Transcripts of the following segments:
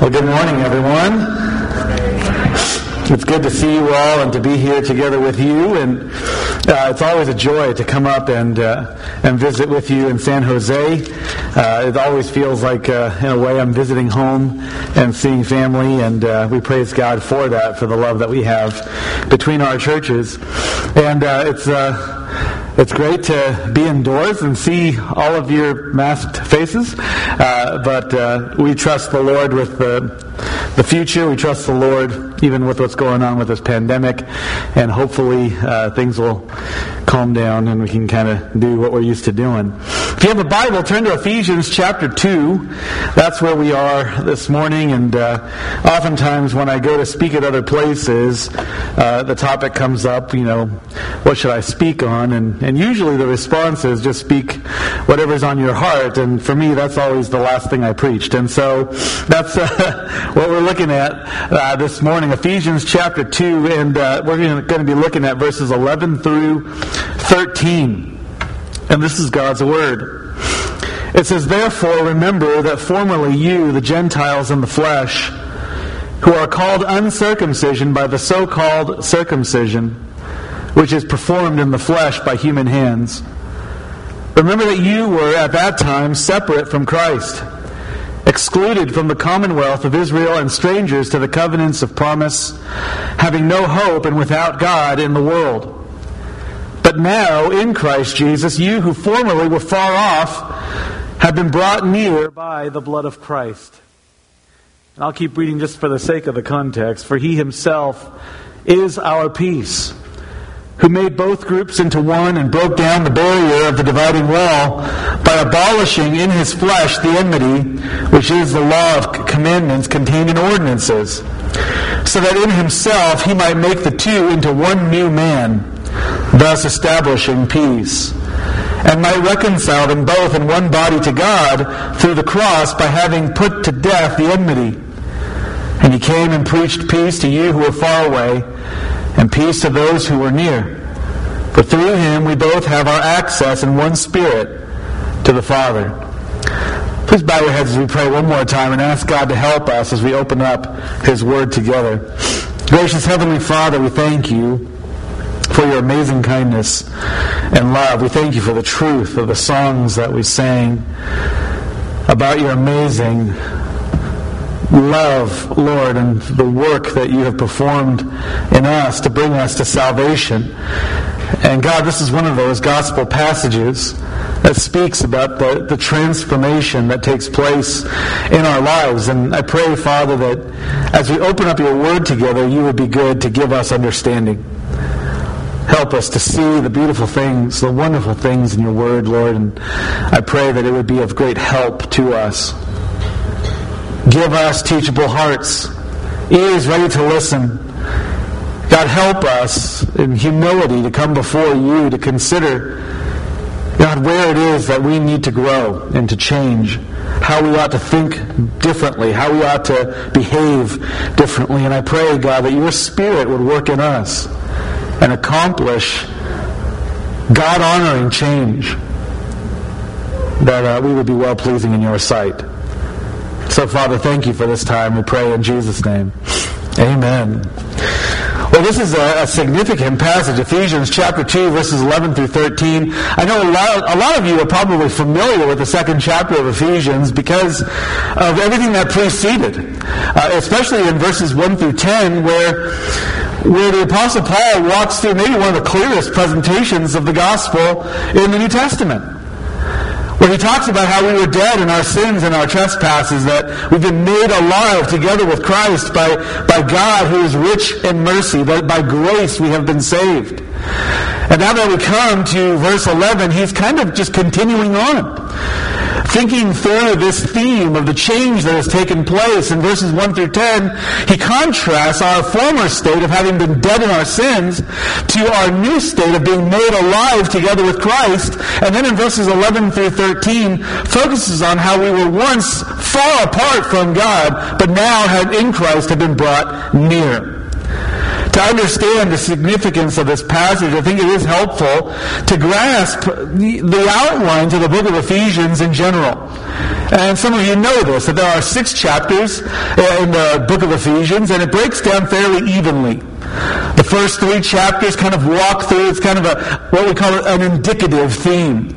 Well, good morning, everyone. It's good to see you all and to be here together with you. And uh, it's always a joy to come up and uh, and visit with you in San Jose. Uh, it always feels like, uh, in a way, I'm visiting home and seeing family. And uh, we praise God for that, for the love that we have between our churches. And uh, it's. It's great to be indoors and see all of your masked faces, uh, but uh, we trust the Lord with the, the future. We trust the Lord even with what's going on with this pandemic, and hopefully uh, things will calm down and we can kind of do what we're used to doing. If you have a Bible, turn to Ephesians chapter 2. That's where we are this morning, and uh, oftentimes when I go to speak at other places, uh, the topic comes up, you know, what should I speak on? And, and usually the response is just speak whatever's on your heart. And for me, that's always the last thing I preached. And so that's uh, what we're looking at uh, this morning, Ephesians chapter 2. And uh, we're going to be looking at verses 11 through 13. And this is God's Word. It says, Therefore, remember that formerly you, the Gentiles in the flesh, who are called uncircumcision by the so called circumcision, which is performed in the flesh by human hands. Remember that you were at that time separate from Christ, excluded from the commonwealth of Israel and strangers to the covenants of promise, having no hope and without God in the world. But now, in Christ Jesus, you who formerly were far off have been brought near by the blood of Christ. And I'll keep reading just for the sake of the context. For he himself is our peace who made both groups into one and broke down the barrier of the dividing wall by abolishing in his flesh the enmity, which is the law of commandments contained in ordinances, so that in himself he might make the two into one new man, thus establishing peace, and might reconcile them both in one body to God through the cross by having put to death the enmity. And he came and preached peace to you who were far away and peace to those who were near. For through him we both have our access in one spirit to the Father. Please bow your heads as we pray one more time and ask God to help us as we open up his word together. Gracious Heavenly Father, we thank you for your amazing kindness and love. We thank you for the truth of the songs that we sang about your amazing love, Lord, and the work that you have performed in us to bring us to salvation. And God, this is one of those gospel passages that speaks about the, the transformation that takes place in our lives. And I pray, Father, that as we open up your word together, you would be good to give us understanding. Help us to see the beautiful things, the wonderful things in your word, Lord. And I pray that it would be of great help to us. Give us teachable hearts, ears ready to listen. God, help us in humility to come before you to consider, God, where it is that we need to grow and to change, how we ought to think differently, how we ought to behave differently. And I pray, God, that your Spirit would work in us and accomplish God honoring change, that uh, we would be well pleasing in your sight. So, Father, thank you for this time. We pray in Jesus' name. Amen. Well, this is a, a, significant passage, Ephesians chapter 2, verses 11 through 13. I know a lot, a lot of you are probably familiar with the second chapter of Ephesians because of everything that preceded, uh, especially in verses 1 through 10, where, where the Apostle Paul walks through maybe one of the clearest presentations of the gospel in the New Testament. Where he talks about how we were dead in our sins and our trespasses, that we've been made alive together with Christ by, by God who is rich in mercy, that by grace we have been saved. And now that we come to verse 11, he's kind of just continuing on thinking through this theme of the change that has taken place in verses 1 through 10, he contrasts our former state of having been dead in our sins to our new state of being made alive together with Christ. And then in verses 11 through 13, focuses on how we were once far apart from God, but now in Christ have been brought near. To understand the significance of this passage, I think it is helpful to grasp the, the outlines of the book of Ephesians in general. And some of you know this, that there are six chapters uh, in the book of Ephesians, and it breaks down fairly evenly. The first three chapters kind of walk through, it's kind of a, what we call an indicative theme.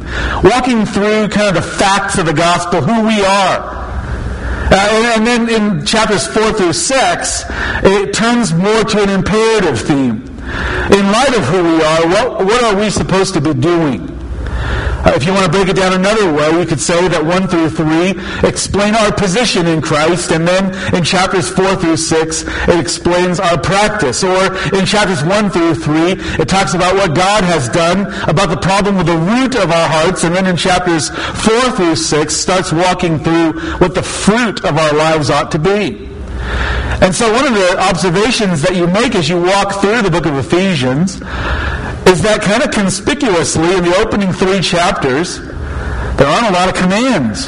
Walking through kind of the facts of the gospel, who we are. Uh, and, then in chapters 4 through 6, it turns more to an imperative theme. In light of who we are, what, what are we supposed to be doing? Uh, if you want to break it down another way, we could say that 1 through 3 explain our position in Christ, and then in chapters 4 through 6, it explains our practice. Or in chapters 1 through 3, it talks about what God has done, about the problem with the root of our hearts, and then in chapters 4 through 6, starts walking through what the fruit of our lives ought to be. And so one of the observations that you make as you walk through the book of Ephesians is that kind of conspicuously in the opening three chapters, there aren't a lot of commands.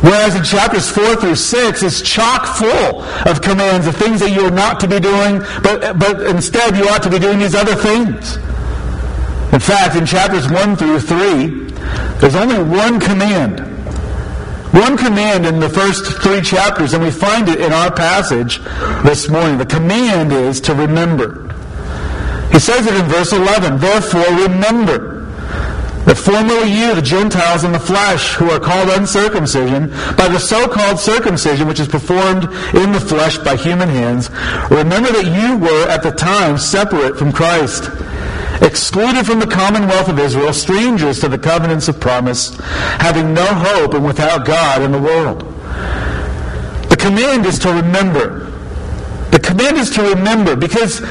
Whereas in chapters 4 through 6, it's chock full of commands of things that you are not to be doing, but, but instead you ought to be doing these other things. In fact, in chapters 1 through 3, there's only one command. One command in the first three chapters, and we find it in our passage this morning. The command is to remember. He says it in verse 11, Therefore remember that formerly you, the Gentiles in the flesh, who are called uncircumcision, by the so-called circumcision which is performed in the flesh by human hands, remember that you were at the time separate from Christ, excluded from the commonwealth of Israel, strangers to the covenants of promise, having no hope and without God in the world. The command is to remember. The command is to remember because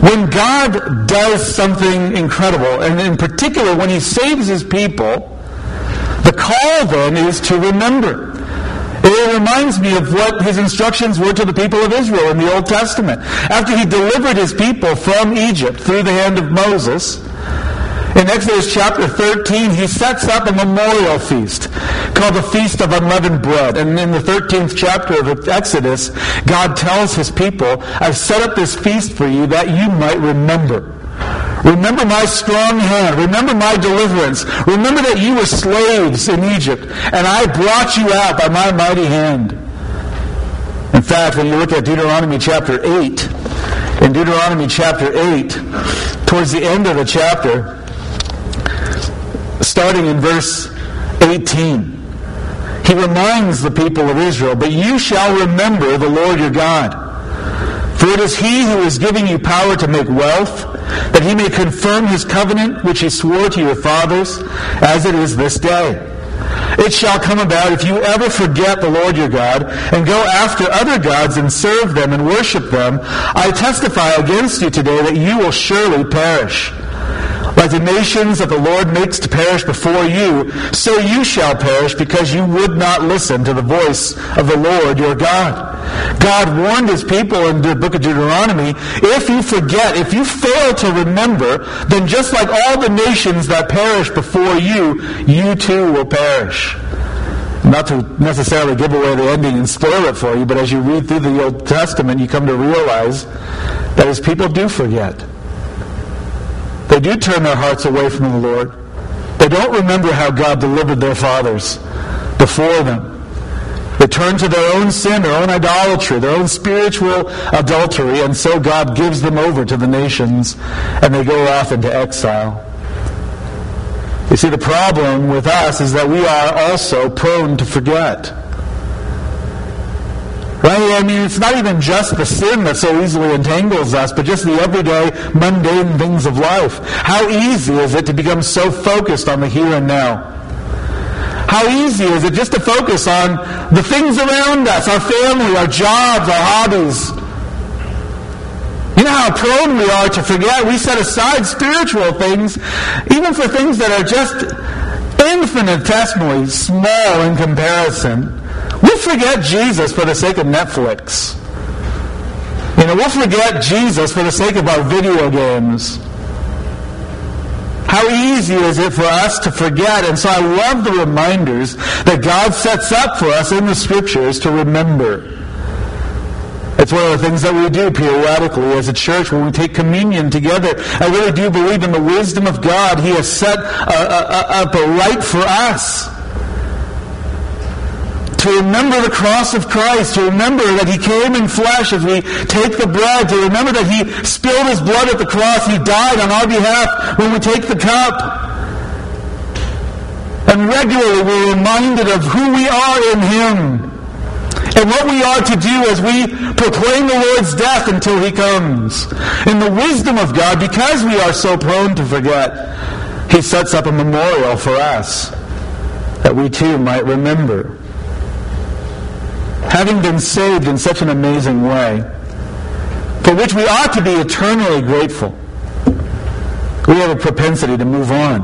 when God does something incredible, and in particular when he saves his people, the call then is to remember. It reminds me of what his instructions were to the people of Israel in the Old Testament. After he delivered his people from Egypt through the hand of Moses, in Exodus chapter 13, he sets up a memorial feast called the Feast of Unleavened Bread. And in the 13th chapter of Exodus, God tells his people, I've set up this feast for you that you might remember. Remember my strong hand. Remember my deliverance. Remember that you were slaves in Egypt, and I brought you out by my mighty hand. In fact, when you look at Deuteronomy chapter 8, in Deuteronomy chapter 8, towards the end of the chapter, starting in verse 18. He reminds the people of Israel, But you shall remember the Lord your God. For it is he who is giving you power to make wealth, that he may confirm his covenant which he swore to your fathers, as it is this day. It shall come about if you ever forget the Lord your God and go after other gods and serve them and worship them, I testify against you today that you will surely perish. Like the nations that the Lord makes to perish before you, so you shall perish because you would not listen to the voice of the Lord your God. God warned his people in the book of Deuteronomy, if you forget, if you fail to remember, then just like all the nations that perish before you, you too will perish not to necessarily give away the ending and spoil it for you, but as you read through the Old Testament, you come to realize that his people do forget. They do turn their hearts away from the Lord. They don't remember how God delivered their fathers before them. They turn to their own sin, their own idolatry, their own spiritual adultery, and so God gives them over to the nations, and they go off into exile. You see, the problem with us is that we are also prone to forget. Right? I mean, it's not even just the sin that so easily entangles us, but just the everyday, mundane things of life. How easy is it to become so focused on the here and now? How easy is it just to focus on the things around us, our family, our jobs, our hobbies? You know how prone we are to forget. We set aside spiritual things, even for things that are just infinitesimally small in comparison. We'll forget Jesus for the sake of Netflix. You know, we'll forget Jesus for the sake of our video games. How easy is it for us to forget? And so I love the reminders that God sets up for us in the scriptures to remember. It's one of the things that we do periodically as a church when we take communion together. I really do believe in the wisdom of God. He has set up a, a, a light for us to remember the cross of Christ, to remember that He came in flesh as we take the bread, to remember that He spilled His blood at the cross, He died on our behalf when we take the cup. And regularly we're reminded of who we are in Him and what we are to do as we proclaim the Lord's death until He comes. In the wisdom of God, because we are so prone to forget, He sets up a memorial for us that we too might remember having been saved in such an amazing way, for which we ought to be eternally grateful, we have a propensity to move on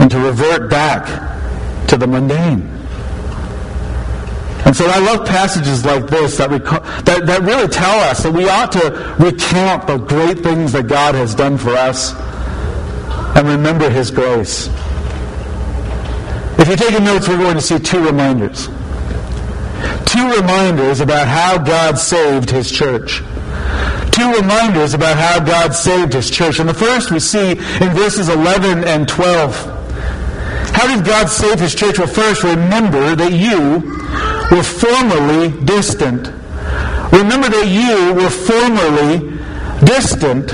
and to revert back to the mundane. And so I love passages like this that, that, that really tell us that we ought to recount the great things that God has done for us and remember His grace. If you're taking notes, we're going to see two reminders two reminders about how God saved his church. Two reminders about how God saved his church. And the first we see in verses 11 and 12. How did God save his church? Well, first, remember that you were formerly distant. Remember that you were formerly distant.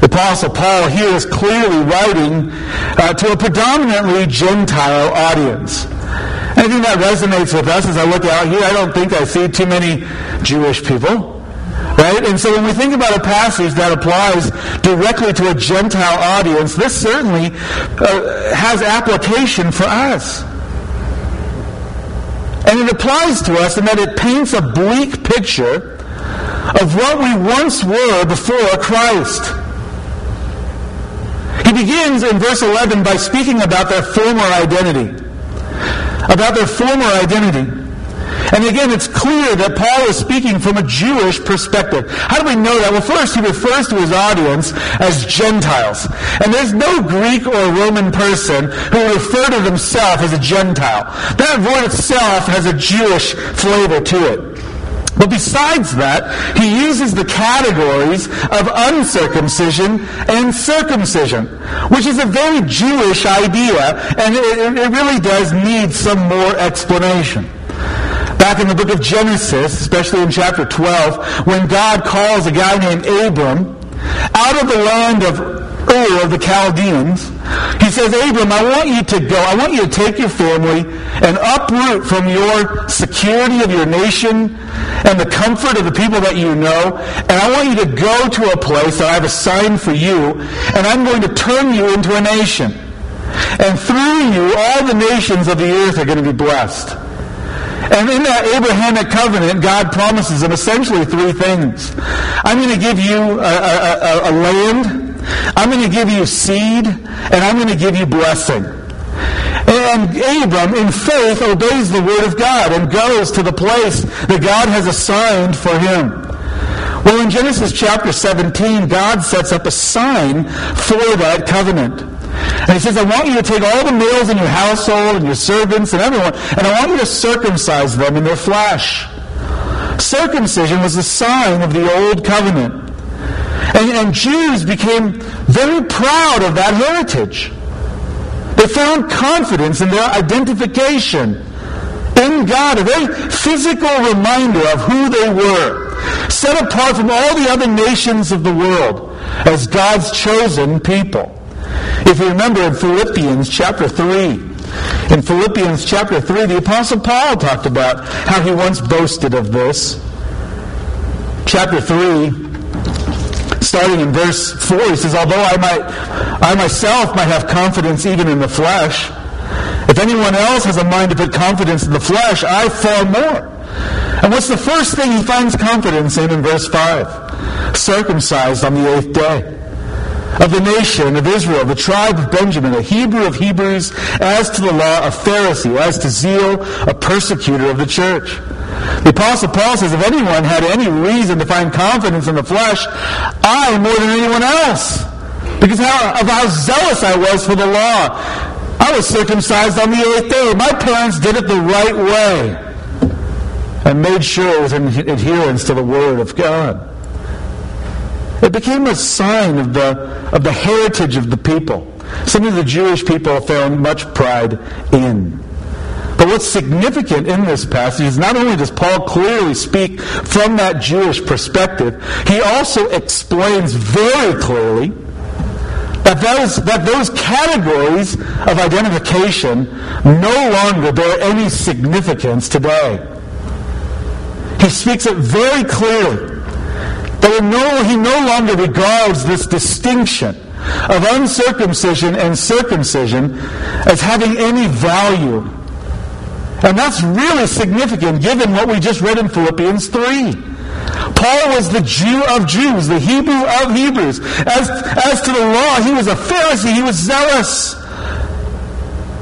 The Apostle Paul here is clearly writing uh, to a predominantly Gentile audience. I think that resonates with us as I look out here. I don't think I see too many Jewish people. Right? And so when we think about a passage that applies directly to a Gentile audience, this certainly uh, has application for us. And it applies to us in that it paints a bleak picture of what we once were before Christ. He begins in verse 11 by speaking about their former identity about their former identity. And again, it's clear that Paul is speaking from a Jewish perspective. How do we know that? Well, first, he refers to his audience as Gentiles. And there's no Greek or Roman person who would refer to themselves as a Gentile. That word itself has a Jewish flavor to it. But besides that, he uses the categories of uncircumcision and circumcision, which is a very Jewish idea, and it, it really does need some more explanation. Back in the book of Genesis, especially in chapter 12, when God calls a guy named Abram out of the land of Ur of the Chaldeans, he says, Abram, I want you to go. I want you to take your family and uproot from your security of your nation and the comfort of the people that you know, and I want you to go to a place that I've assigned for you, and I'm going to turn you into a nation. And through you, all the nations of the earth are going to be blessed. And in that Abrahamic covenant, God promises him essentially three things. I'm going to give you a, a, a land I'm going to give you seed, and I'm going to give you blessing. And Abram, in faith, obeys the word of God and goes to the place that God has assigned for him. Well, in Genesis chapter 17, God sets up a sign for that covenant. And he says, I want you to take all the males in your household and your servants and everyone, and I want you to circumcise them in their flesh. Circumcision was a sign of the old covenant. And, and Jews became very proud of that heritage. They found confidence in their identification in God, a very physical reminder of who they were, set apart from all the other nations of the world as God's chosen people. If you remember in Philippians chapter 3, in Philippians chapter 3, the Apostle Paul talked about how he once boasted of this. Chapter 3, starting in verse 4, he says, Although I, might, I myself might have confidence even in the flesh, if anyone else has a mind to put confidence in the flesh, I far more. And what's the first thing he finds confidence in in verse 5? Circumcised on the eighth day. Of the nation of Israel, the tribe of Benjamin, a Hebrew of Hebrews, as to the law, a Pharisee, as to zeal, a persecutor of the church. The Apostle Paul says, if anyone had any reason to find confidence in the flesh, I more than anyone else. Because how, of how zealous I was for the law. I was circumcised on the eighth day. My parents did it the right way. and made sure it was in adherence to the Word of God. It became a sign of the, of the heritage of the people, something the Jewish people found much pride in. But what's significant in this passage is not only does Paul clearly speak from that Jewish perspective, he also explains very clearly that those, that those categories of identification no longer bear any significance today. He speaks it very clearly that no, he no longer regards this distinction of uncircumcision and circumcision as having any value. And that's really significant given what we just read in Philippians 3. Paul was the Jew of Jews, the Hebrew of Hebrews. As, as to the law, he was a Pharisee, he was zealous.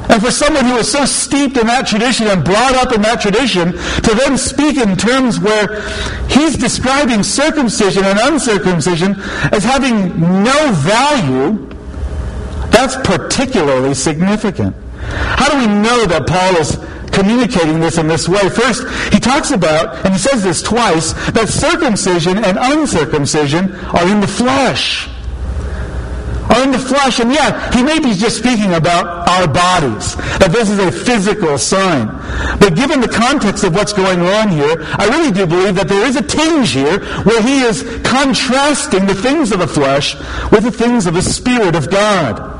And for someone who was so steeped in that tradition and brought up in that tradition, to then speak in terms where he's describing circumcision and uncircumcision as having no value, that's particularly significant. How do we know that Paul is communicating this in this way? First, he talks about, and he says this twice, that circumcision and uncircumcision are in the flesh are in the flesh. And yeah, he may be just speaking about our bodies, that this is a physical sign. But given the context of what's going on here, I really do believe that there is a tinge here where he is contrasting the things of the flesh with the things of the Spirit of God.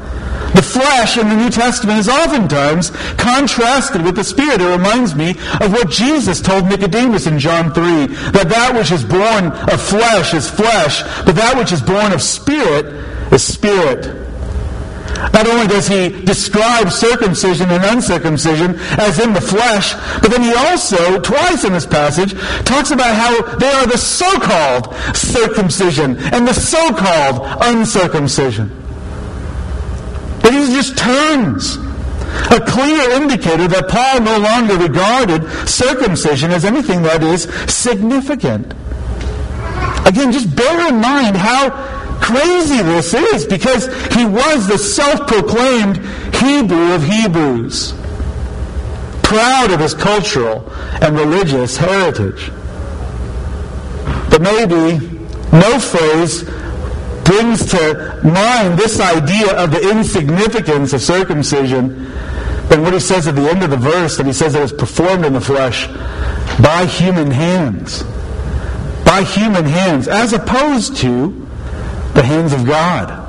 The flesh in the New Testament is oftentimes contrasted with the Spirit. It reminds me of what Jesus told Nicodemus in John 3, that that which is born of flesh is flesh, but that which is born of Spirit is Spirit. Not only does he describe circumcision and uncircumcision as in the flesh, but then he also, twice in this passage, talks about how they are the so-called circumcision and the so-called uncircumcision. He just turns. A clear indicator that Paul no longer regarded circumcision as anything that is significant. Again, just bear in mind how crazy this is because he was the self-proclaimed Hebrew of Hebrews, proud of his cultural and religious heritage. But maybe no phrase brings to mind this idea of the insignificance of circumcision than what he says at the end of the verse that he says it was performed in the flesh by human hands. By human hands, as opposed to the hands of God.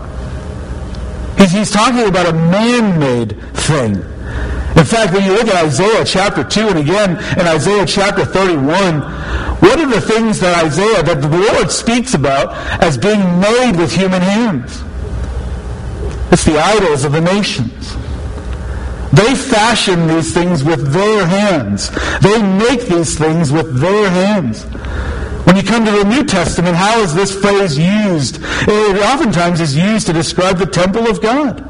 He's, he's talking about a man-made thing. In fact, when you look at Isaiah chapter 2 and again in Isaiah chapter 31, what are the things that Isaiah, that the Lord speaks about as being made with human hands? It's the idols of the nations. They fashion these things with their hands. They make these things with their hands. When you come to the New Testament, how is this phrase used? It oftentimes is used to describe the temple of God.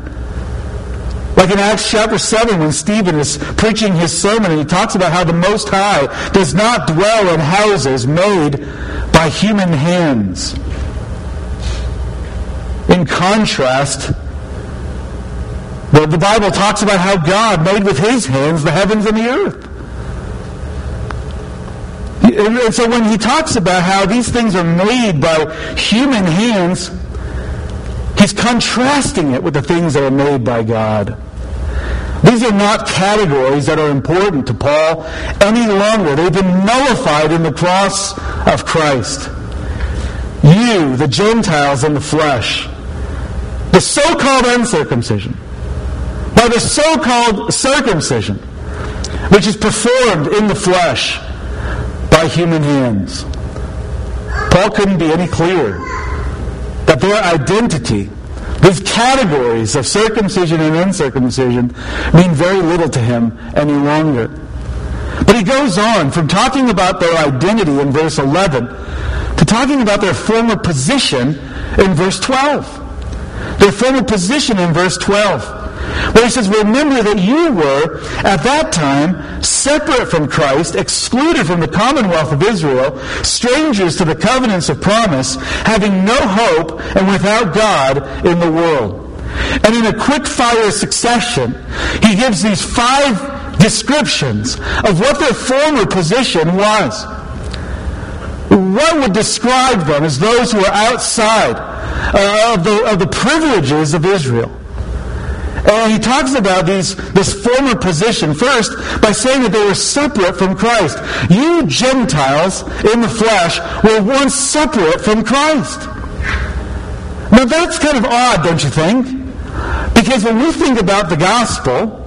Like in Acts chapter 7 when Stephen is preaching his sermon and he talks about how the Most High does not dwell in houses made by human hands. In contrast, the Bible talks about how God made with his hands the heavens and the earth. And so when he talks about how these things are made by human hands, he's contrasting it with the things that are made by God. These are not categories that are important to Paul any longer. They've been nullified in the cross of Christ. You, the Gentiles in the flesh, the so-called uncircumcision, by the so-called circumcision, which is performed in the flesh, by human hands. Paul couldn't be any clearer that their identity, these categories of circumcision and uncircumcision, mean very little to him any longer. But he goes on from talking about their identity in verse 11 to talking about their former position in verse 12. Their former position in verse 12 where he says, Remember that you were, at that time, separate from Christ, excluded from the commonwealth of Israel, strangers to the covenants of promise, having no hope and without God in the world. And in a quick fire succession, he gives these five descriptions of what their former position was. What would describe them as those who are outside uh, of, the, of the privileges of Israel? And he talks about these, this former position first by saying that they were separate from Christ. You Gentiles in the flesh were once separate from Christ. Now that's kind of odd, don't you think? Because when we think about the gospel,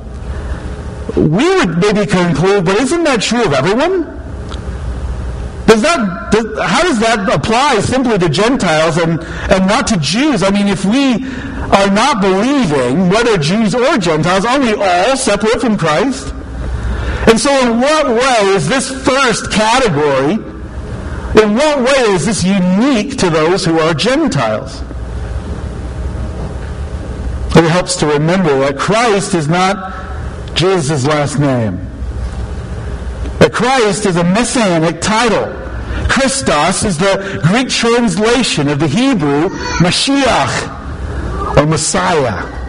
we would maybe conclude, but isn't that true of everyone? Does that, does, how does that apply simply to Gentiles and, and not to Jews? I mean, if we are not believing, whether Jews or Gentiles, aren't we all separate from Christ? And so in what way is this first category, in what way is this unique to those who are Gentiles? It helps to remember that Christ is not Jesus' last name. That Christ is a messianic title. Christos is the Greek translation of the Hebrew Mashiach or Messiah.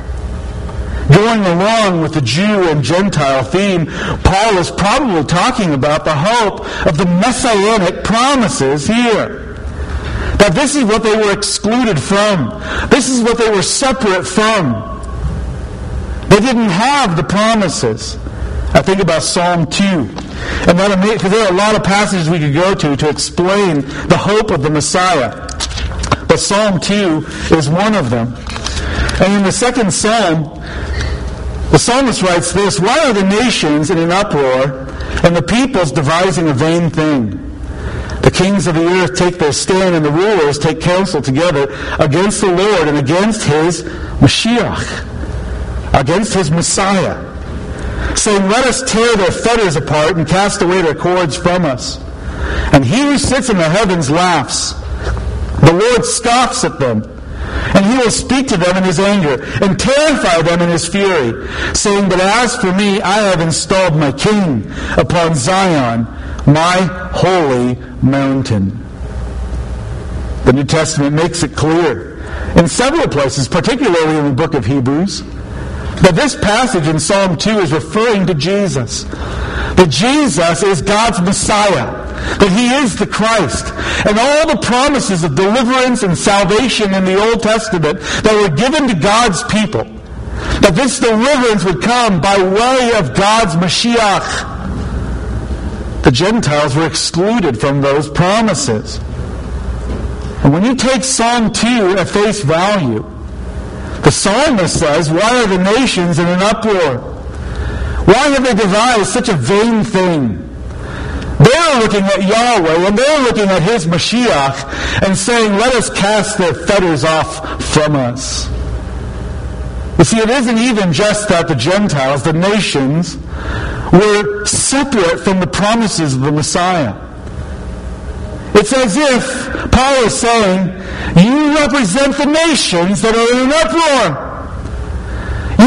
Going along with the Jew and Gentile theme, Paul is probably talking about the hope of the messianic promises here. That this is what they were excluded from. This is what they were separate from. They didn't have the promises. I think about Psalm 2. And that because there are a lot of passages we could go to to explain the hope of the Messiah. But Psalm 2 is one of them. And in the second psalm, the psalmist writes this Why are the nations in an uproar and the peoples devising a vain thing? The kings of the earth take their stand, and the rulers take counsel together against the Lord and against his Mashiach, against his Messiah, saying, Let us tear their fetters apart and cast away their cords from us. And he who sits in the heavens laughs. The Lord scoffs at them. And he will speak to them in his anger and terrify them in his fury, saying, But as for me, I have installed my king upon Zion, my holy mountain. The New Testament makes it clear in several places, particularly in the book of Hebrews, that this passage in Psalm 2 is referring to Jesus. That Jesus is God's Messiah. That he is the Christ. And all the promises of deliverance and salvation in the Old Testament that were given to God's people. That this deliverance would come by way of God's Mashiach the Gentiles were excluded from those promises. And when you take Psalm 2 at face value, the psalmist says, Why are the nations in an uproar? Why have they devised such a vain thing? They're looking at Yahweh and they're looking at his Mashiach and saying, Let us cast their fetters off from us. You see, it isn't even just that the Gentiles, the nations, were separate from the promises of the Messiah. It's as if Paul is saying, you represent the nations that are in an uproar.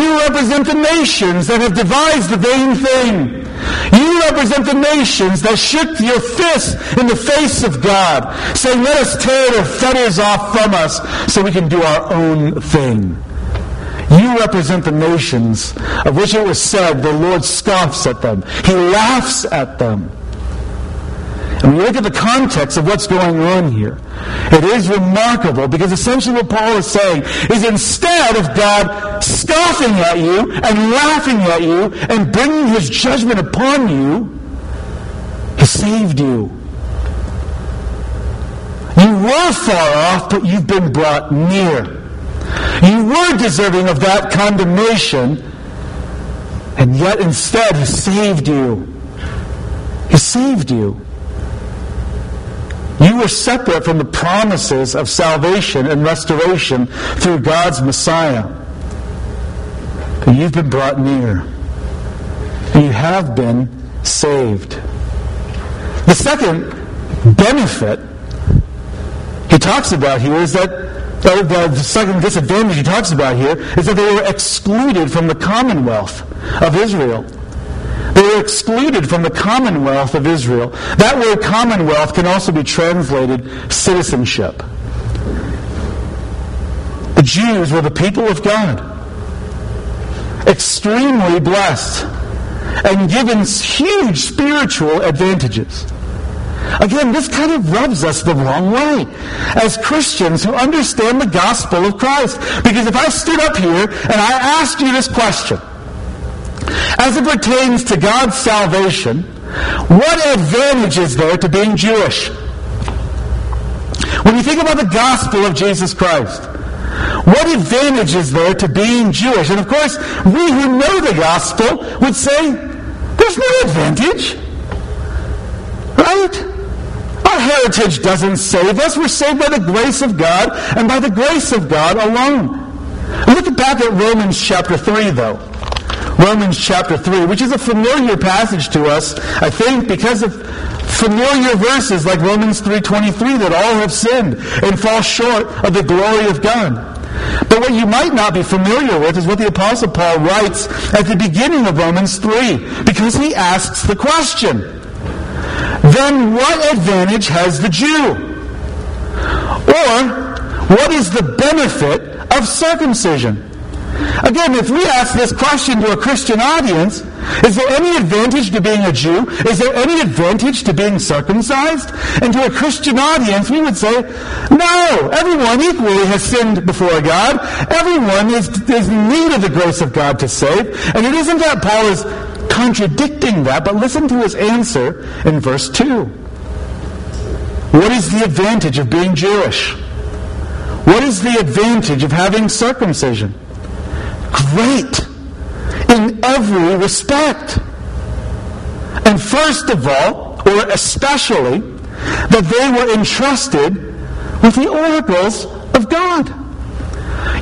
You represent the nations that have devised the vain thing. You represent the nations that shook your fist in the face of God, saying, let us tear the fetters off from us so we can do our own thing. You represent the nations of which it was said the Lord scoffs at them. He laughs at them. And you look at the context of what's going on here, it is remarkable because essentially what Paul is saying is instead of God scoffing at you and laughing at you and bringing his judgment upon you, he saved you. You were far off, but you've been brought near. You were deserving of that condemnation, and yet instead He saved you. He saved you. You were separate from the promises of salvation and restoration through God's Messiah. You've been brought near. You have been saved. The second benefit he talks about here is that oh, the, the second disadvantage he talks about here is that they were excluded from the commonwealth of Israel. They were excluded from the commonwealth of Israel. That word commonwealth can also be translated citizenship. The Jews were the people of God, extremely blessed. and given huge spiritual advantages. Again, this kind of rubs us the wrong way as Christians who understand the gospel of Christ. Because if I stood up here and I asked you this question, as it pertains to God's salvation, what advantage is there to being Jewish? When you think about the gospel of Jesus Christ, what advantage is there to being Jewish? And of course, we who know the gospel would say, there's no advantage. Right? Our heritage doesn't save us. We're saved by the grace of God and by the grace of God alone. Look back at Romans chapter 3, though. Romans chapter 3, which is a familiar passage to us, I think, because of familiar verses like Romans 3.23 that all have sinned and fall short of the glory of God. But what you might not be familiar with is what the Apostle Paul writes at the beginning of Romans 3, because he asks the question, then what advantage has the Jew? Or, what is the benefit of circumcision? Again, if we ask this question to a Christian audience, is there any advantage to being a Jew? Is there any advantage to being circumcised? And to a Christian audience, we would say, no, everyone equally has sinned before God. Everyone is, is in need of the grace of God to save. And it isn't that Paul is contradicting that, but listen to his answer in verse 2. What is the advantage of being Jewish? What is the advantage of having circumcision? great in every respect. And first of all, or especially, that they were entrusted with the oracles of God.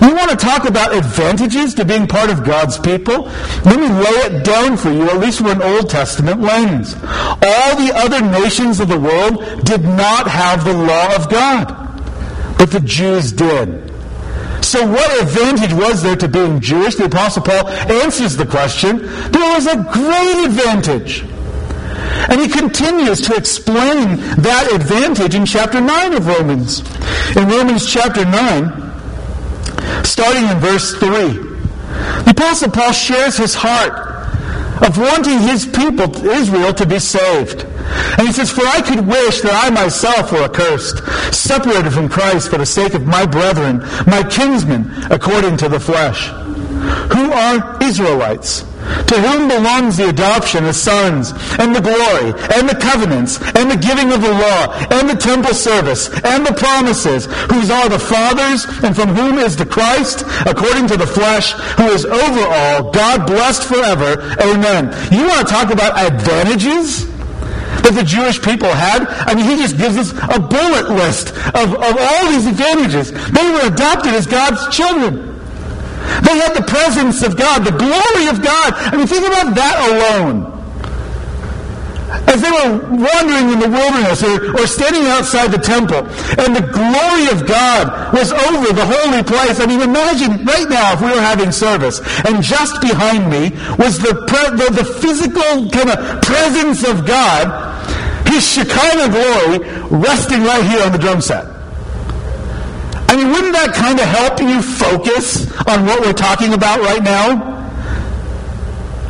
You want to talk about advantages to being part of God's people? Let me lay it down for you, at least from an Old Testament lens. All the other nations of the world did not have the law of God, but the Jews did. So what advantage was there to being Jewish? The Apostle Paul answers the question. There was a great advantage. And he continues to explain that advantage in chapter 9 of Romans. In Romans chapter 9, starting in verse 3, the Apostle Paul shares his heart of wanting his people, Israel, to be saved. And he says, For I could wish that I myself were accursed, separated from Christ for the sake of my brethren, my kinsmen, according to the flesh, who are Israelites to whom belongs the adoption as sons, and the glory, and the covenants, and the giving of the law, and the temple service, and the promises, whose are the fathers, and from whom is the Christ, according to the flesh, who is over all, God blessed forever. Amen. You want to talk about advantages? That the Jewish people had. I mean, he just gives us a bullet list of, of all these advantages. They were adopted as God's children. They had the presence of God, the glory of God. I mean, think about that alone. As they were wandering in the wilderness or, or standing outside the temple, and the glory of God was over the holy place. I mean, imagine right now if we were having service, and just behind me was the, pre- the, the physical kind of presence of God, His Shekinah glory resting right here on the drum set. I mean, wouldn't that kind of help you focus on what we're talking about right now?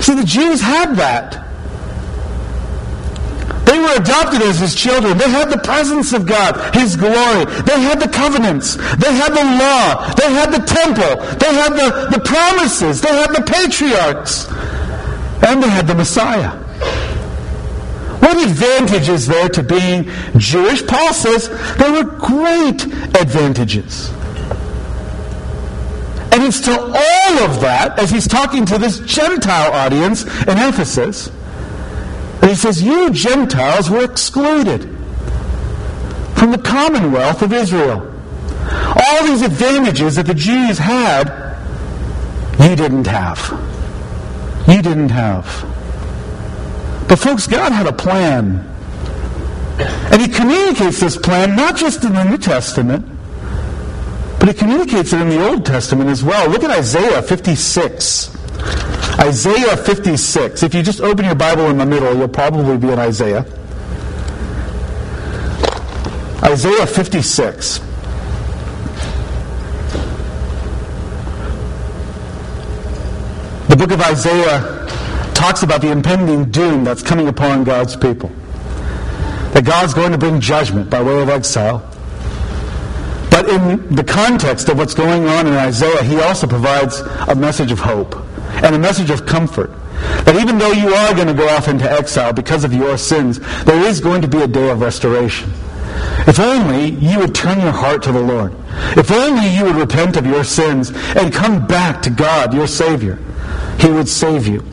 See, the Jews had that. They were adopted as his children. They had the presence of God, his glory. They had the covenants. They had the law. They had the temple. They had the, the promises. They had the patriarchs. And they had the Messiah. What advantage is there to being Jewish? Paul says there were great advantages. And it's to all of that, as he's talking to this Gentile audience in Ephesus, and he says, You Gentiles were excluded from the commonwealth of Israel. All these advantages that the Jews had, you didn't have. You didn't have. But folks, God had a plan. And he communicates this plan not just in the New Testament, but he communicates it in the Old Testament as well. Look at Isaiah 56. Isaiah 56. If you just open your Bible in the middle, you'll probably be in Isaiah. Isaiah 56. The book of Isaiah talks about the impending doom that's coming upon God's people. That God's going to bring judgment by way of exile. But in the context of what's going on in Isaiah, he also provides a message of hope and a message of comfort. That even though you are going to go off into exile because of your sins, there is going to be a day of restoration. If only you would turn your heart to the Lord. If only you would repent of your sins and come back to God, your Savior, He would save you.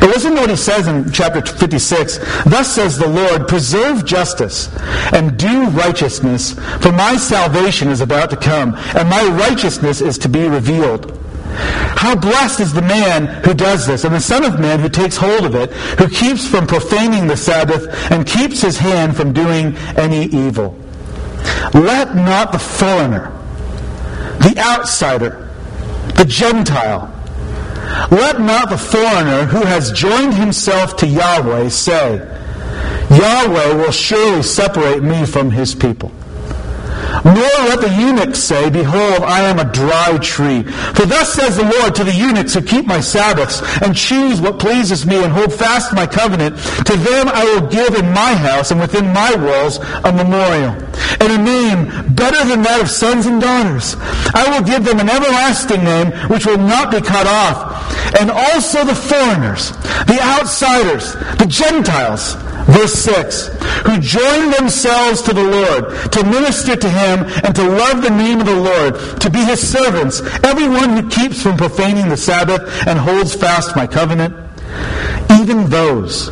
But listen to what he says in chapter 56. Thus says the Lord, preserve justice and do righteousness, for my salvation is about to come, and my righteousness is to be revealed. How blessed is the man who does this, and the Son of Man who takes hold of it, who keeps from profaning the Sabbath, and keeps his hand from doing any evil. Let not the foreigner, the outsider, the Gentile, let not the foreigner who has joined himself to Yahweh say, Yahweh will surely separate me from his people. Nor let the eunuch say, Behold, I am a dry tree. For thus says the Lord to the eunuchs who keep my Sabbaths, and choose what pleases me, and hold fast my covenant. To them I will give in my house and within my walls a memorial, and a name better than that of sons and daughters. I will give them an everlasting name which will not be cut off. And also the foreigners, the outsiders, the Gentiles, Verse 6, who join themselves to the Lord, to minister to him, and to love the name of the Lord, to be his servants, everyone who keeps from profaning the Sabbath and holds fast my covenant, even those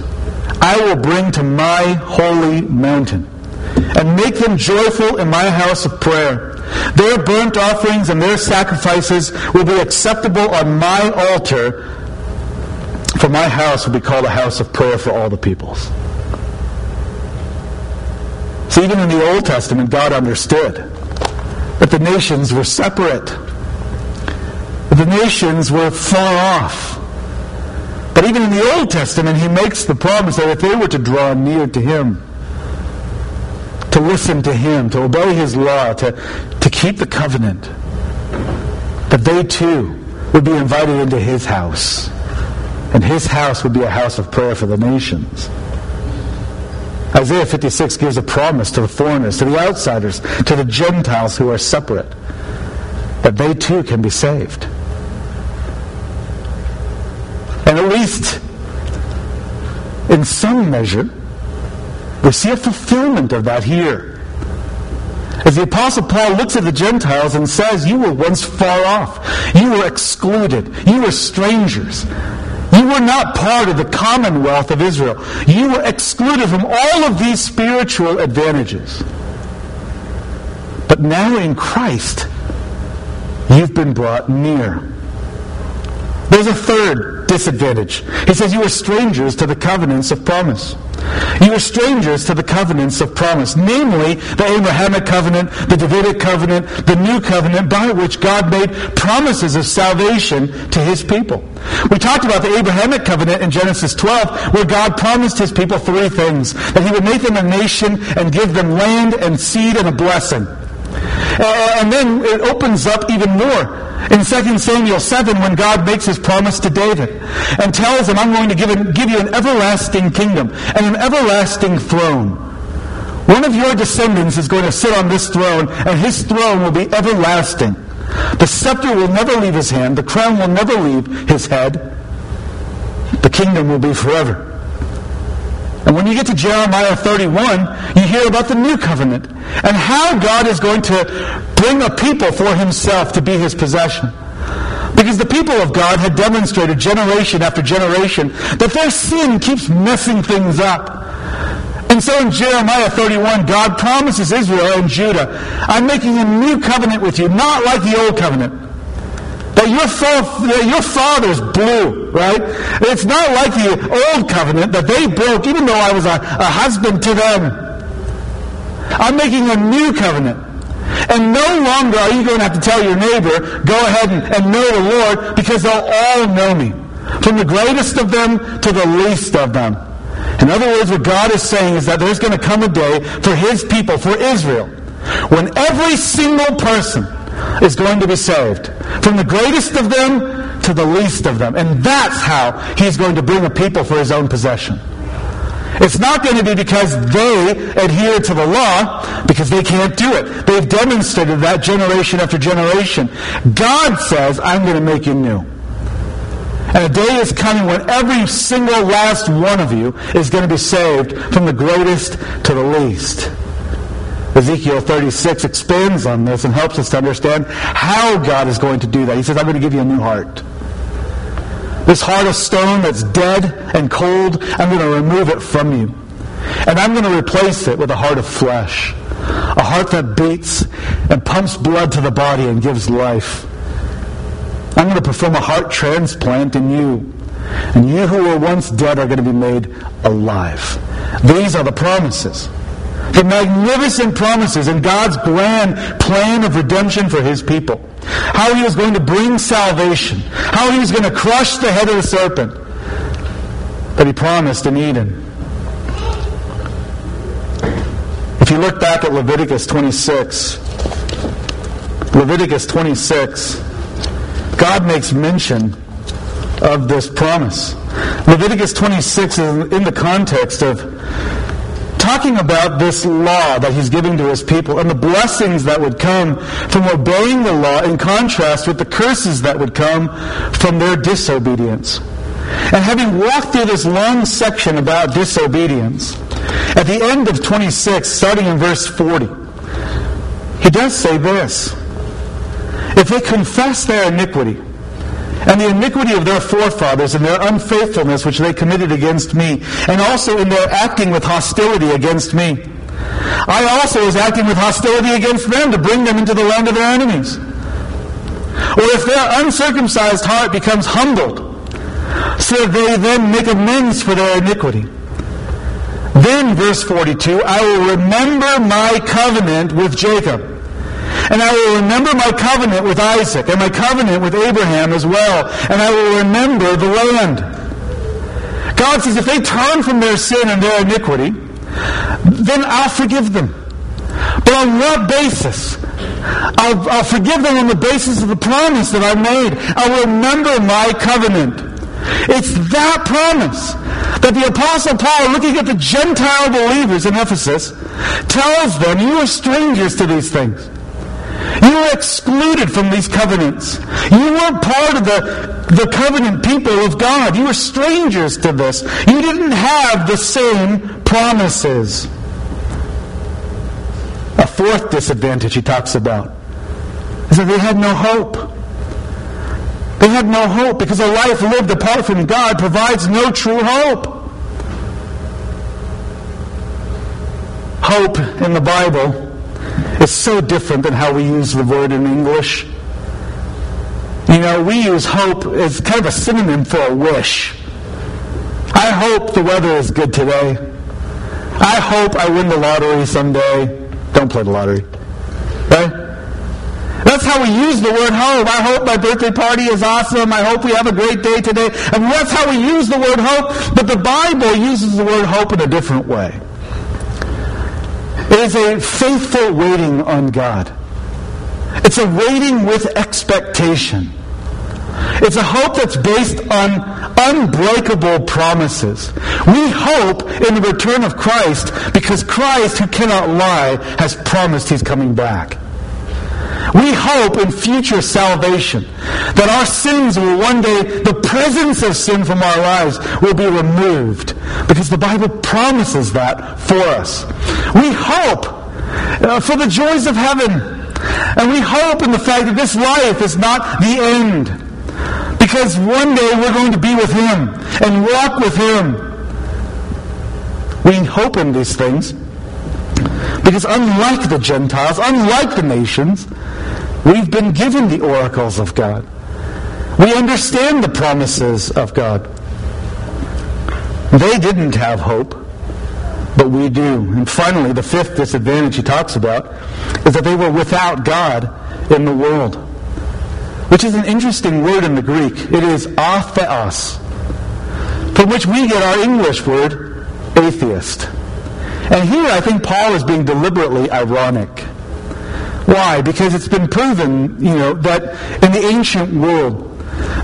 I will bring to my holy mountain, and make them joyful in my house of prayer. Their burnt offerings and their sacrifices will be acceptable on my altar, for my house will be called a house of prayer for all the peoples. So even in the Old Testament, God understood that the nations were separate, that the nations were far off. But even in the Old Testament, he makes the promise that if they were to draw near to him, to listen to him, to obey his law, to, to keep the covenant, that they too would be invited into his house. And his house would be a house of prayer for the nations. Isaiah 56 gives a promise to the foreigners, to the outsiders, to the Gentiles who are separate, that they too can be saved. And at least in some measure, we see a fulfillment of that here. As the Apostle Paul looks at the Gentiles and says, You were once far off. You were excluded. You were strangers. Were not part of the commonwealth of Israel. You were excluded from all of these spiritual advantages. But now in Christ, you've been brought near. There's a third disadvantage. He says, You are strangers to the covenants of promise. You are strangers to the covenants of promise, namely the Abrahamic covenant, the Davidic covenant, the new covenant by which God made promises of salvation to his people. We talked about the Abrahamic covenant in Genesis 12, where God promised his people three things that he would make them a nation and give them land and seed and a blessing. And then it opens up even more in 2 Samuel 7 when God makes his promise to David and tells him, I'm going to give, give you an everlasting kingdom and an everlasting throne. One of your descendants is going to sit on this throne, and his throne will be everlasting. The scepter will never leave his hand, the crown will never leave his head. The kingdom will be forever. And when you get to Jeremiah 31, you hear about the new covenant and how God is going to bring a people for himself to be his possession. Because the people of God had demonstrated generation after generation that their sin keeps messing things up. And so in Jeremiah 31, God promises Israel and Judah, I'm making a new covenant with you, not like the old covenant that your, your fathers blew, right? It's not like the old covenant that they broke, even though I was a, a husband to them. I'm making a new covenant. And no longer are you going to have to tell your neighbor, go ahead and, and know the Lord, because they'll all know me. From the greatest of them to the least of them. In other words, what God is saying is that there's going to come a day for his people, for Israel, when every single person is going to be saved. From the greatest of them to the least of them. And that's how he's going to bring a people for his own possession. It's not going to be because they adhere to the law, because they can't do it. They've demonstrated that generation after generation. God says, I'm going to make you new. And a day is coming when every single last one of you is going to be saved from the greatest to the least. Ezekiel 36 expands on this and helps us to understand how God is going to do that. He says, I'm going to give you a new heart. This heart of stone that's dead and cold, I'm going to remove it from you. And I'm going to replace it with a heart of flesh. A heart that beats and pumps blood to the body and gives life. I'm going to perform a heart transplant in you. And you who were once dead are going to be made alive. These are the promises. The magnificent promises in God's grand plan of redemption for his people. How he was going to bring salvation. How he was going to crush the head of the serpent that he promised in Eden. If you look back at Leviticus 26, Leviticus 26, God makes mention of this promise. Leviticus 26 is in the context of talking about this law that he's giving to his people and the blessings that would come from obeying the law in contrast with the curses that would come from their disobedience. And having walked through this long section about disobedience, at the end of 26, starting in verse 40, he does say this. If they confess their iniquity, and the iniquity of their forefathers and their unfaithfulness which they committed against me, and also in their acting with hostility against me. I also was acting with hostility against them to bring them into the land of their enemies. Or if their uncircumcised heart becomes humbled, so that they then make amends for their iniquity. Then, verse 42, I will remember my covenant with Jacob and I will remember my covenant with Isaac and my covenant with Abraham as well. And I will remember the land. God says if they turn from their sin and their iniquity, then I'll forgive them. But on what basis? I'll, I'll forgive them on the basis of the promise that I made. I'll remember my covenant. It's that promise that the Apostle Paul, looking at the Gentile believers in Ephesus, tells them, You are strangers to these things. You were excluded from these covenants. You weren't part of the, the covenant people of God. You were strangers to this. You didn't have the same promises. A fourth disadvantage he talks about is that they had no hope. They had no hope because a life lived apart from God provides no true hope. Hope in the Bible is so different than how we use the word in English. You know, we use hope as kind of a synonym for a wish. I hope the weather is good today. I hope I win the lottery someday. Don't play the lottery. Right? That's how we use the word hope. I hope my birthday party is awesome. I hope we have a great day today. And that's how we use the word hope. But the Bible uses the word hope in a different way. It is a faithful waiting on God. It's a waiting with expectation. It's a hope that's based on unbreakable promises. We hope in the return of Christ because Christ, who cannot lie, has promised he's coming back. We hope in future salvation that our sins will one day, the presence of sin from our lives will be removed because the Bible promises that for us. We hope uh, for the joys of heaven. And we hope in the fact that this life is not the end. Because one day we're going to be with Him and walk with Him. We hope in these things because unlike the Gentiles, unlike the nations, we've been given the oracles of God. We understand the promises of God. They didn't have hope, but we do. And finally, the fifth disadvantage he talks about is that they were without God in the world, which is an interesting word in the Greek. It is atheos, from which we get our English word atheist. And here I think Paul is being deliberately ironic. Why? Because it's been proven, you know, that in the ancient world,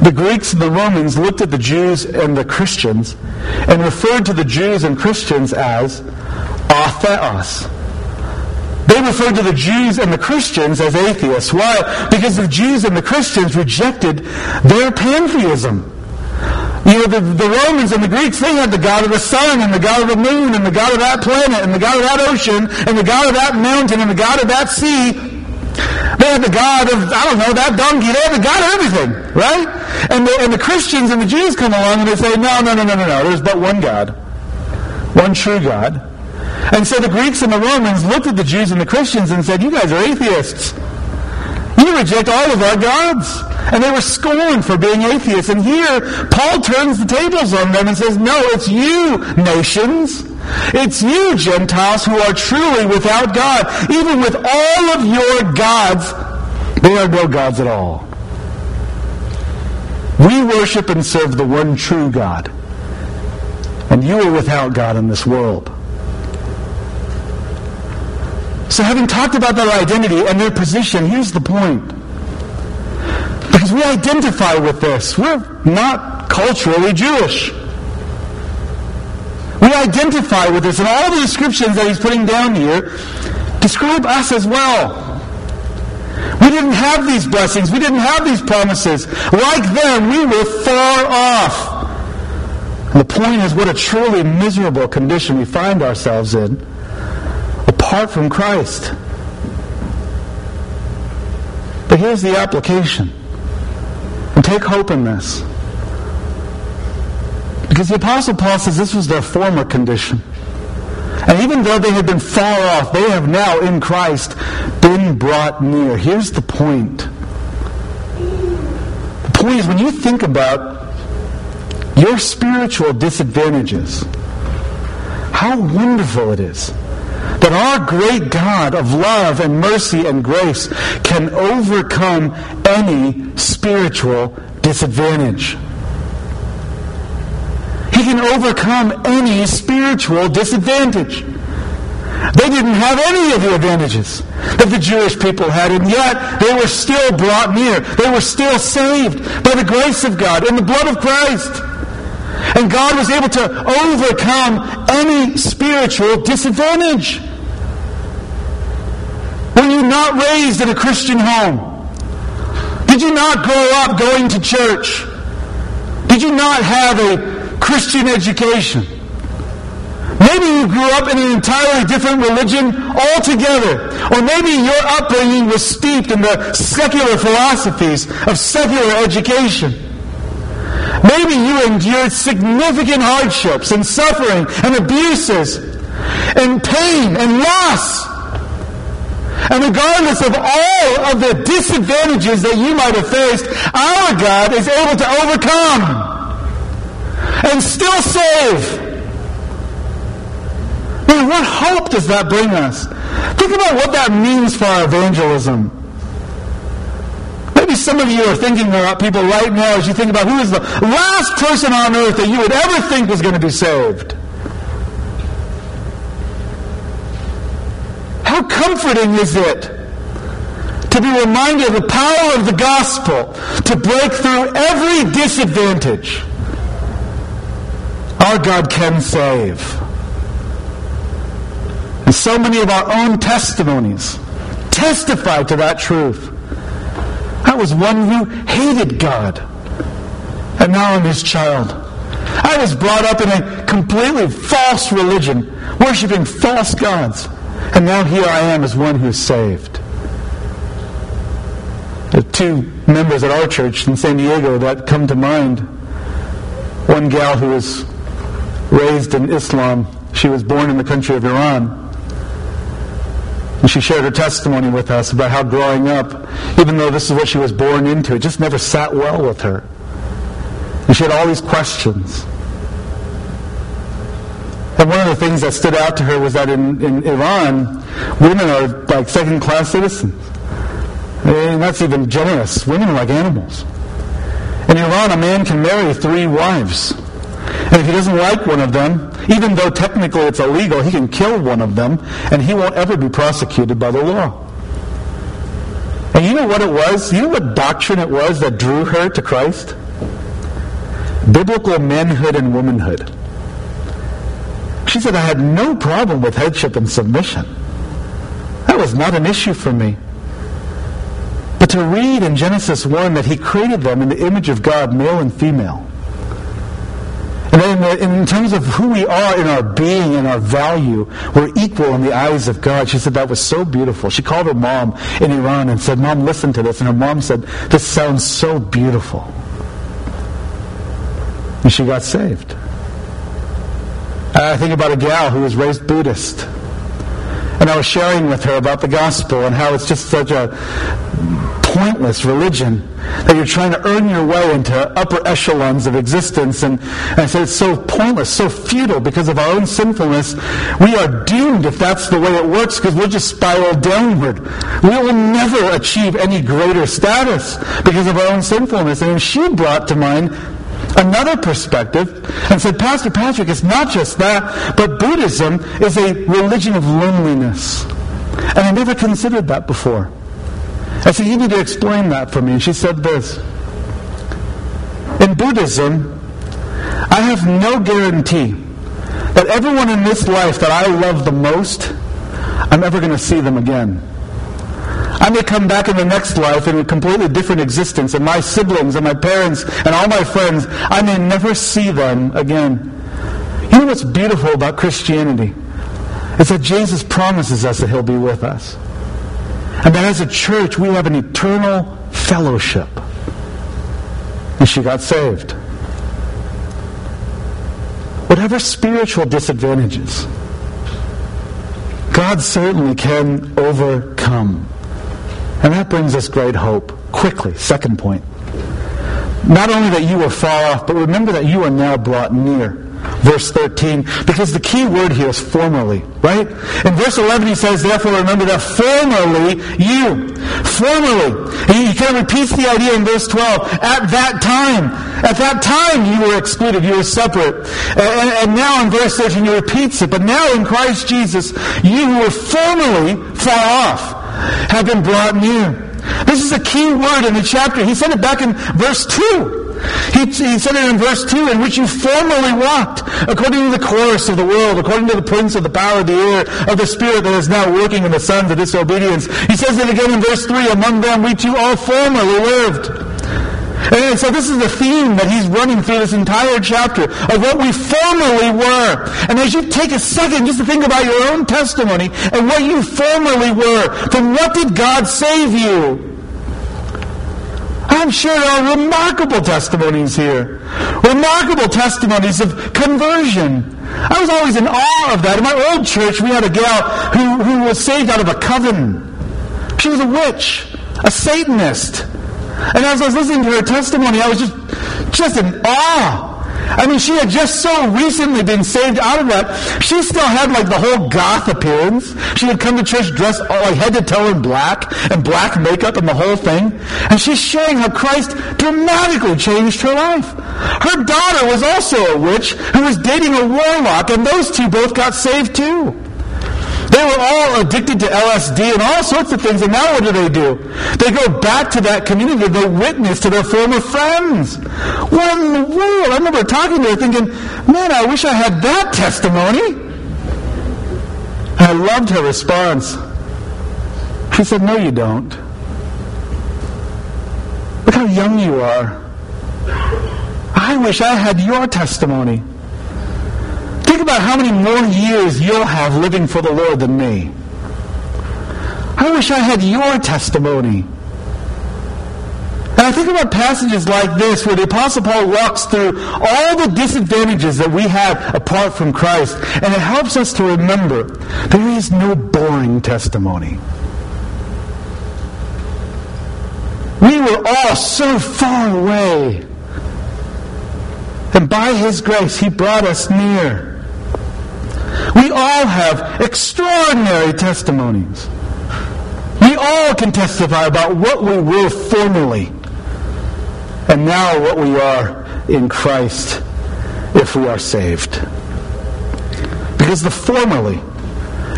the Greeks and the Romans looked at the Jews and the Christians and referred to the Jews and Christians as atheos. They referred to the Jews and the Christians as atheists. Why? Because the Jews and the Christians rejected their pantheism. You know, the, the Romans and the Greeks, they had the God of the sun and the God of the moon and the God of that planet and the God of that ocean and the God of that mountain and the God of that sea. They had the God of, I don't know, that donkey. They had the God of everything, right? And the, and the Christians and the Jews come along and they say, no, no, no, no, no, no. There's but one God. One true God. And so the Greeks and the Romans looked at the Jews and the Christians and said, you guys are atheists. You reject all of our gods. And they were scorned for being atheists. And here, Paul turns the tables on them and says, no, it's you, nations. It's you, Gentiles, who are truly without God. Even with all of your gods, they are no gods at all. We worship and serve the one true God. And you are without God in this world. So having talked about their identity and their position, here's the point. Because we identify with this. We're not culturally Jewish. We identify with this. And all the descriptions that he's putting down here describe us as well. We didn't have these blessings. We didn't have these promises. Like them, we were far off. And the point is what a truly miserable condition we find ourselves in apart from Christ. But here's the application. And take hope in this. Because the Apostle Paul says this was their former condition. And even though they had been far off, they have now in Christ been brought near. Here's the point. The point is when you think about your spiritual disadvantages, how wonderful it is that our great God of love and mercy and grace can overcome any spiritual disadvantage. He can overcome any spiritual disadvantage. They didn't have any of the advantages that the Jewish people had, and yet they were still brought near. They were still saved by the grace of God in the blood of Christ. And God was able to overcome any spiritual disadvantage. Were you not raised in a Christian home? Did you not grow up going to church? Did you not have a Christian education? Maybe you grew up in an entirely different religion altogether. Or maybe your upbringing was steeped in the secular philosophies of secular education. Maybe you endured significant hardships and suffering and abuses and pain and loss. And regardless of all of the disadvantages that you might have faced, our God is able to overcome and still save. Man, what hope does that bring us? Think about what that means for our evangelism. Maybe some of you are thinking about people right now as you think about who is the last person on earth that you would ever think was going to be saved. How comforting is it to be reminded of the power of the gospel to break through every disadvantage? Our God can save. And so many of our own testimonies testify to that truth. I was one who hated God, and now I'm his child. I was brought up in a completely false religion, worshiping false gods. And now here I am as one who is saved. The two members at our church in San Diego that come to mind. One gal who was raised in Islam. She was born in the country of Iran. And she shared her testimony with us about how growing up, even though this is what she was born into, it just never sat well with her. And she had all these questions. And one of the things that stood out to her was that in, in Iran, women are like second class citizens. And that's even generous. Women are like animals. In Iran, a man can marry three wives. And if he doesn't like one of them, even though technically it's illegal, he can kill one of them, and he won't ever be prosecuted by the law. And you know what it was? You know what doctrine it was that drew her to Christ? Biblical manhood and womanhood. She said, I had no problem with headship and submission. That was not an issue for me. But to read in Genesis 1 that he created them in the image of God, male and female. And then in, in terms of who we are in our being and our value, we're equal in the eyes of God. She said that was so beautiful. She called her mom in Iran and said, Mom, listen to this. And her mom said, This sounds so beautiful. And she got saved. I think about a gal who was raised Buddhist. And I was sharing with her about the gospel and how it's just such a pointless religion that you're trying to earn your way into upper echelons of existence. And, and I said it's so pointless, so futile because of our own sinfulness. We are doomed if that's the way it works because we'll just spiral downward. We will never achieve any greater status because of our own sinfulness. And she brought to mind another perspective and said, Pastor Patrick, it's not just that, but Buddhism is a religion of loneliness. And I never considered that before. I said, You need to explain that for me. And she said this In Buddhism, I have no guarantee that everyone in this life that I love the most, I'm ever going to see them again. I may come back in the next life in a completely different existence, and my siblings and my parents and all my friends, I may never see them again. You know what's beautiful about Christianity? It's that Jesus promises us that he'll be with us. And that as a church, we have an eternal fellowship. And she got saved. Whatever spiritual disadvantages, God certainly can overcome. And that brings us great hope. Quickly, second point. Not only that you were far off, but remember that you are now brought near verse 13, because the key word here is formerly, right? In verse 11 he says, therefore remember that formerly you, formerly, he, kind of repeats the idea in verse 12, at that time, at that time you were excluded, you were separate. And, and now in verse 13 he repeats it, but now in Christ Jesus, you were formerly far off have been brought near. This is a key word in the chapter. He said it back in verse 2. He, he, said it in verse 2, in which you formerly walked, according to the course of the world, according to the prince of the power of the air, of the spirit that is now working in the sons of disobedience. He says it again in verse 3, among them we too all formerly lived. And so this is the theme that he's running through this entire chapter of what we formerly were. And as you take a second just to think about your own testimony and what you formerly were, from what did God save you? I'm sure there are remarkable testimonies here. Remarkable testimonies of conversion. I was always in awe of that. In my old church, we had a gal who, who was saved out of a coven. She was a witch, a Satanist. And as I was listening to her testimony, I was just, just in awe I mean, she had just so recently been saved out of that. She still had like the whole goth appearance. She had come to church dressed all like head to toe in black and black makeup and the whole thing. And she's sharing how Christ dramatically changed her life. Her daughter was also a witch who was dating a warlock, and those two both got saved too. They were all addicted to LSD and all sorts of things, and now what do they do? They go back to that community, they witness to their former friends. What in the world? I remember talking to her thinking, man, I wish I had that testimony. I loved her response. She said, no, you don't. Look how young you are. I wish I had your testimony. Think about how many more years you'll have living for the Lord than me. I wish I had your testimony. And I think about passages like this where the Apostle Paul walks through all the disadvantages that we have apart from Christ, and it helps us to remember there is no boring testimony. We were all so far away. And by His grace, He brought us near. We all have extraordinary testimonies. We all can testify about what we were formerly and now what we are in Christ if we are saved. Because the formerly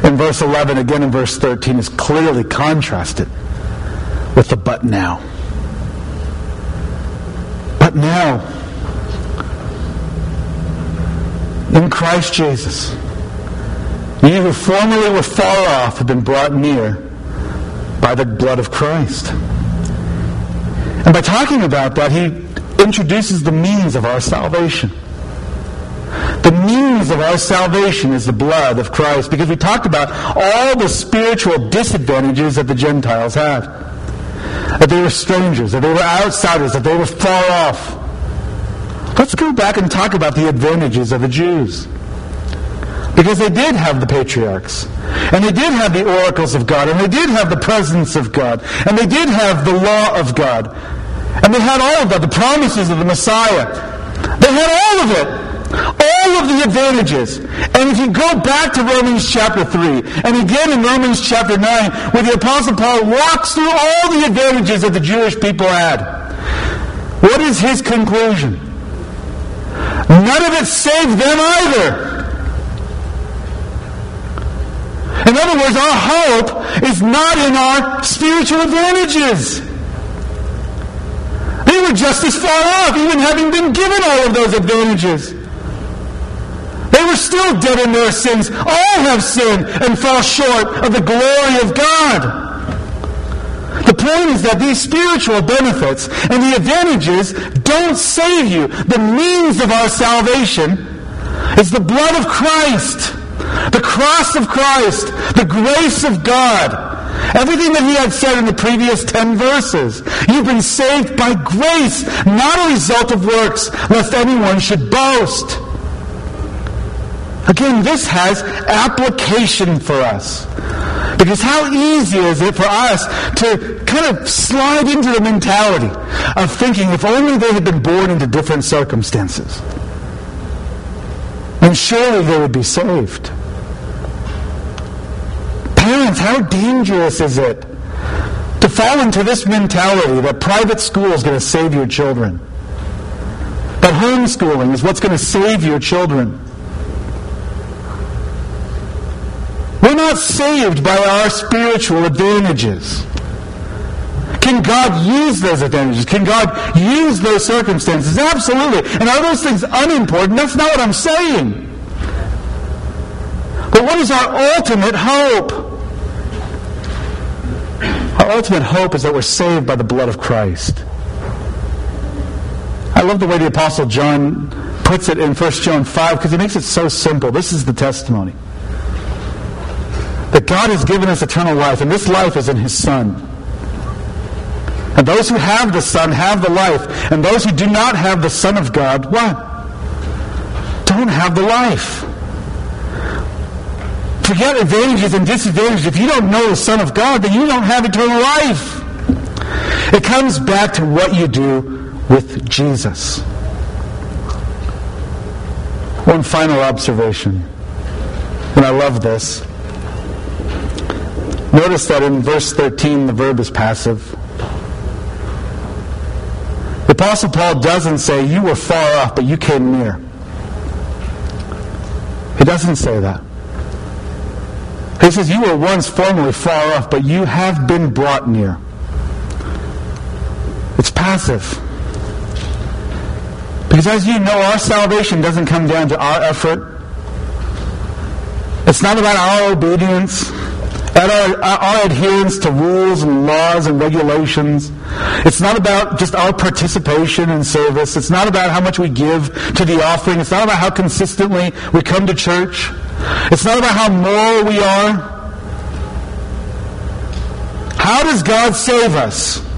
in verse 11, again in verse 13, is clearly contrasted with the but now. But now, in Christ Jesus, you who formerly were far off have been brought near by the blood of Christ. And by talking about that, he introduces the means of our salvation. The means of our salvation is the blood of Christ because we talked about all the spiritual disadvantages that the Gentiles had. That they were strangers, that they were outsiders, that they were far off. Let's go back and talk about the advantages of the Jews. Because they did have the patriarchs. And they did have the oracles of God. And they did have the presence of God. And they did have the law of God. And they had all of that, the promises of the Messiah. They had all of it. All of the advantages. And if you go back to Romans chapter 3, and again in Romans chapter 9, where the Apostle Paul walks through all the advantages that the Jewish people had, what is his conclusion? None of it saved them either. In other words, our hope is not in our spiritual advantages. They were just as far off, even having been given all of those advantages. They were still dead in their sins. All have sinned and fall short of the glory of God. The point is that these spiritual benefits and the advantages don't save you. The means of our salvation is the blood of Christ, the cross of Christ, the grace of God. Everything that he had said in the previous ten verses. You've been saved by grace, not a result of works, lest anyone should boast. Again, this has application for us. Because how easy is it for us to kind of slide into the mentality of thinking if only they had been born into different circumstances, then surely they would be saved. Parents, how dangerous is it to fall into this mentality that private school is going to save your children? That homeschooling is what's going to save your children? We're not saved by our spiritual advantages. Can God use those advantages? Can God use those circumstances? Absolutely. And are those things unimportant? That's not what I'm saying. But what is our ultimate hope? Our ultimate hope is that we're saved by the blood of Christ. I love the way the Apostle John puts it in 1 John 5 because he makes it so simple. This is the testimony that God has given us eternal life, and this life is in His Son. And those who have the Son have the life, and those who do not have the Son of God, what? Don't have the life. Forget advantages and disadvantages. If you don't know the Son of God, then you don't have eternal life. It comes back to what you do with Jesus. One final observation, and I love this. Notice that in verse 13 the verb is passive. Apostle Paul doesn't say, You were far off, but you came near. He doesn't say that. He says, You were once formerly far off, but you have been brought near. It's passive. Because as you know, our salvation doesn't come down to our effort. It's not about our obedience and our, our, adherence to rules and laws and regulations. It's not about just our participation in service. It's not about how much we give to the offering. It's not about how consistently we come to church. It's not about how moral we are. How does God save us?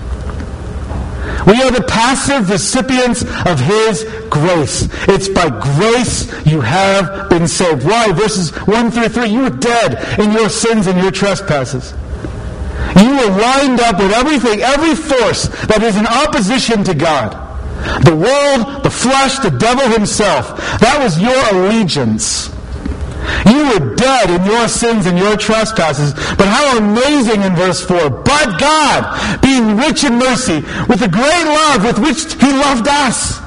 We are the passive recipients of His grace. It's by grace you have been saved. Why? Verses 1 through 3. You were dead in your sins and your trespasses. You were lined up with everything, every force that is in opposition to God. The world, the flesh, the devil himself. That was your allegiance. You were dead in your sins and your trespasses. But how amazing in verse 4. But God, being rich in mercy, with the great love with which he loved us,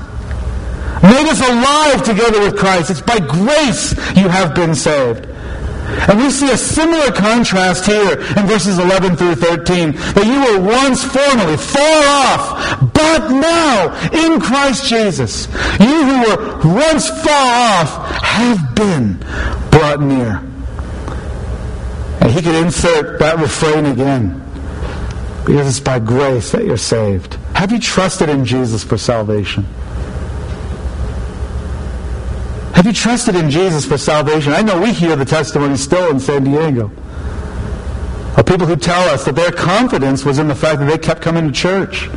made us alive together with Christ. It's by grace you have been saved. And we see a similar contrast here in verses 11 through 13, that you were once formerly far off, but now in Christ Jesus, you who were once far off have been brought near. And he could insert that refrain again, because it's by grace that you're saved. Have you trusted in Jesus for salvation? Have you trusted in Jesus for salvation? I know we hear the testimony still in San Diego of people who tell us that their confidence was in the fact that they kept coming to church.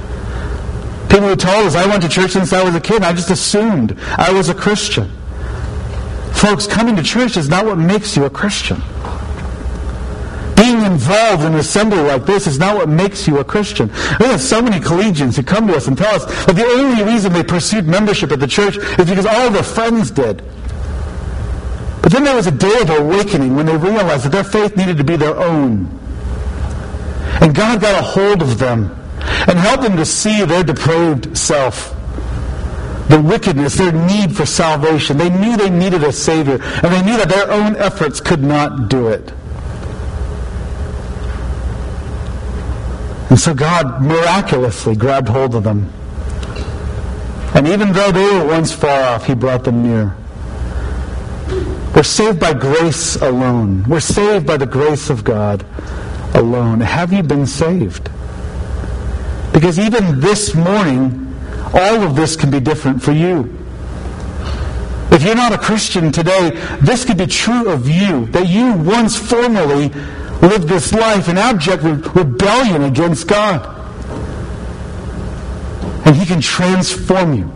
People who told us, I went to church since I was a kid. I just assumed I was a Christian. Folks, coming to church is not what makes you a Christian. Being involved in an assembly like this is not what makes you a Christian. We have so many collegians who come to us and tell us that the only reason they pursued membership at the church is because all their friends did. But then there was a day of awakening when they realized that their faith needed to be their own. And God got a hold of them and helped them to see their depraved self the wickedness, their need for salvation. They knew they needed a Savior, and they knew that their own efforts could not do it. And so God miraculously grabbed hold of them. And even though they were once far off, He brought them near. We're saved by grace alone. We're saved by the grace of God alone. Have you been saved? Because even this morning, all of this can be different for you. If you're not a Christian today, this could be true of you, that you once formerly lived this life in abject rebellion against God. And He can transform you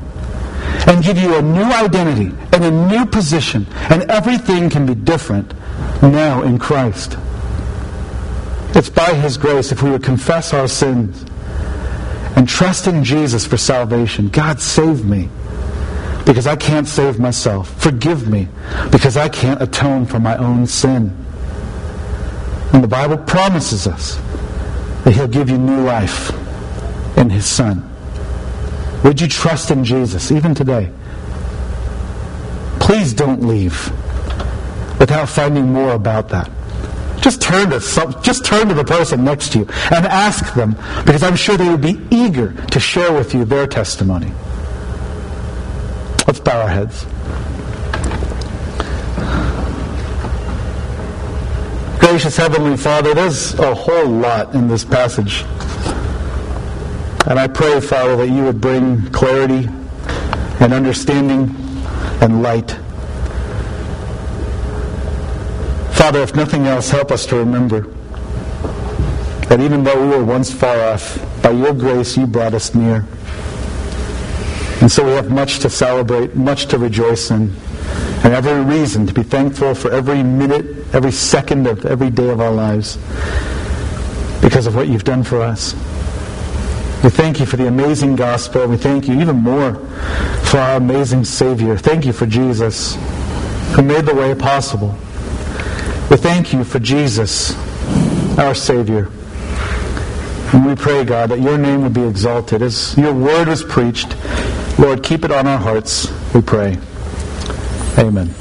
and give you a new identity and a new position, and everything can be different now in Christ. It's by His grace if we would confess our sins and trust in Jesus for salvation. God, save me because I can't save myself. Forgive me because I can't atone for my own sin. And the Bible promises us that He'll give you new life in His Son. Would you trust in Jesus even today? Please don't leave without finding more about that. Just turn to some, just turn to the person next to you and ask them because I'm sure they would be eager to share with you their testimony. Let's bow our heads. Gracious Heavenly Father, there's a whole lot in this passage. And I pray, Father, that you would bring clarity and understanding and light. Father, if nothing else, help us to remember that even though we were once far off, by your grace you brought us near. And so we have much to celebrate, much to rejoice in and every reason to be thankful for every minute, every second of every day of our lives because of what you've done for us. We thank you for the amazing gospel. We thank you even more for our amazing Savior. Thank you for Jesus who made the way possible. We thank you for Jesus, our Savior. And we pray, God, that your name would be exalted as your word was preached. Lord, keep it on our hearts, we pray. Amen.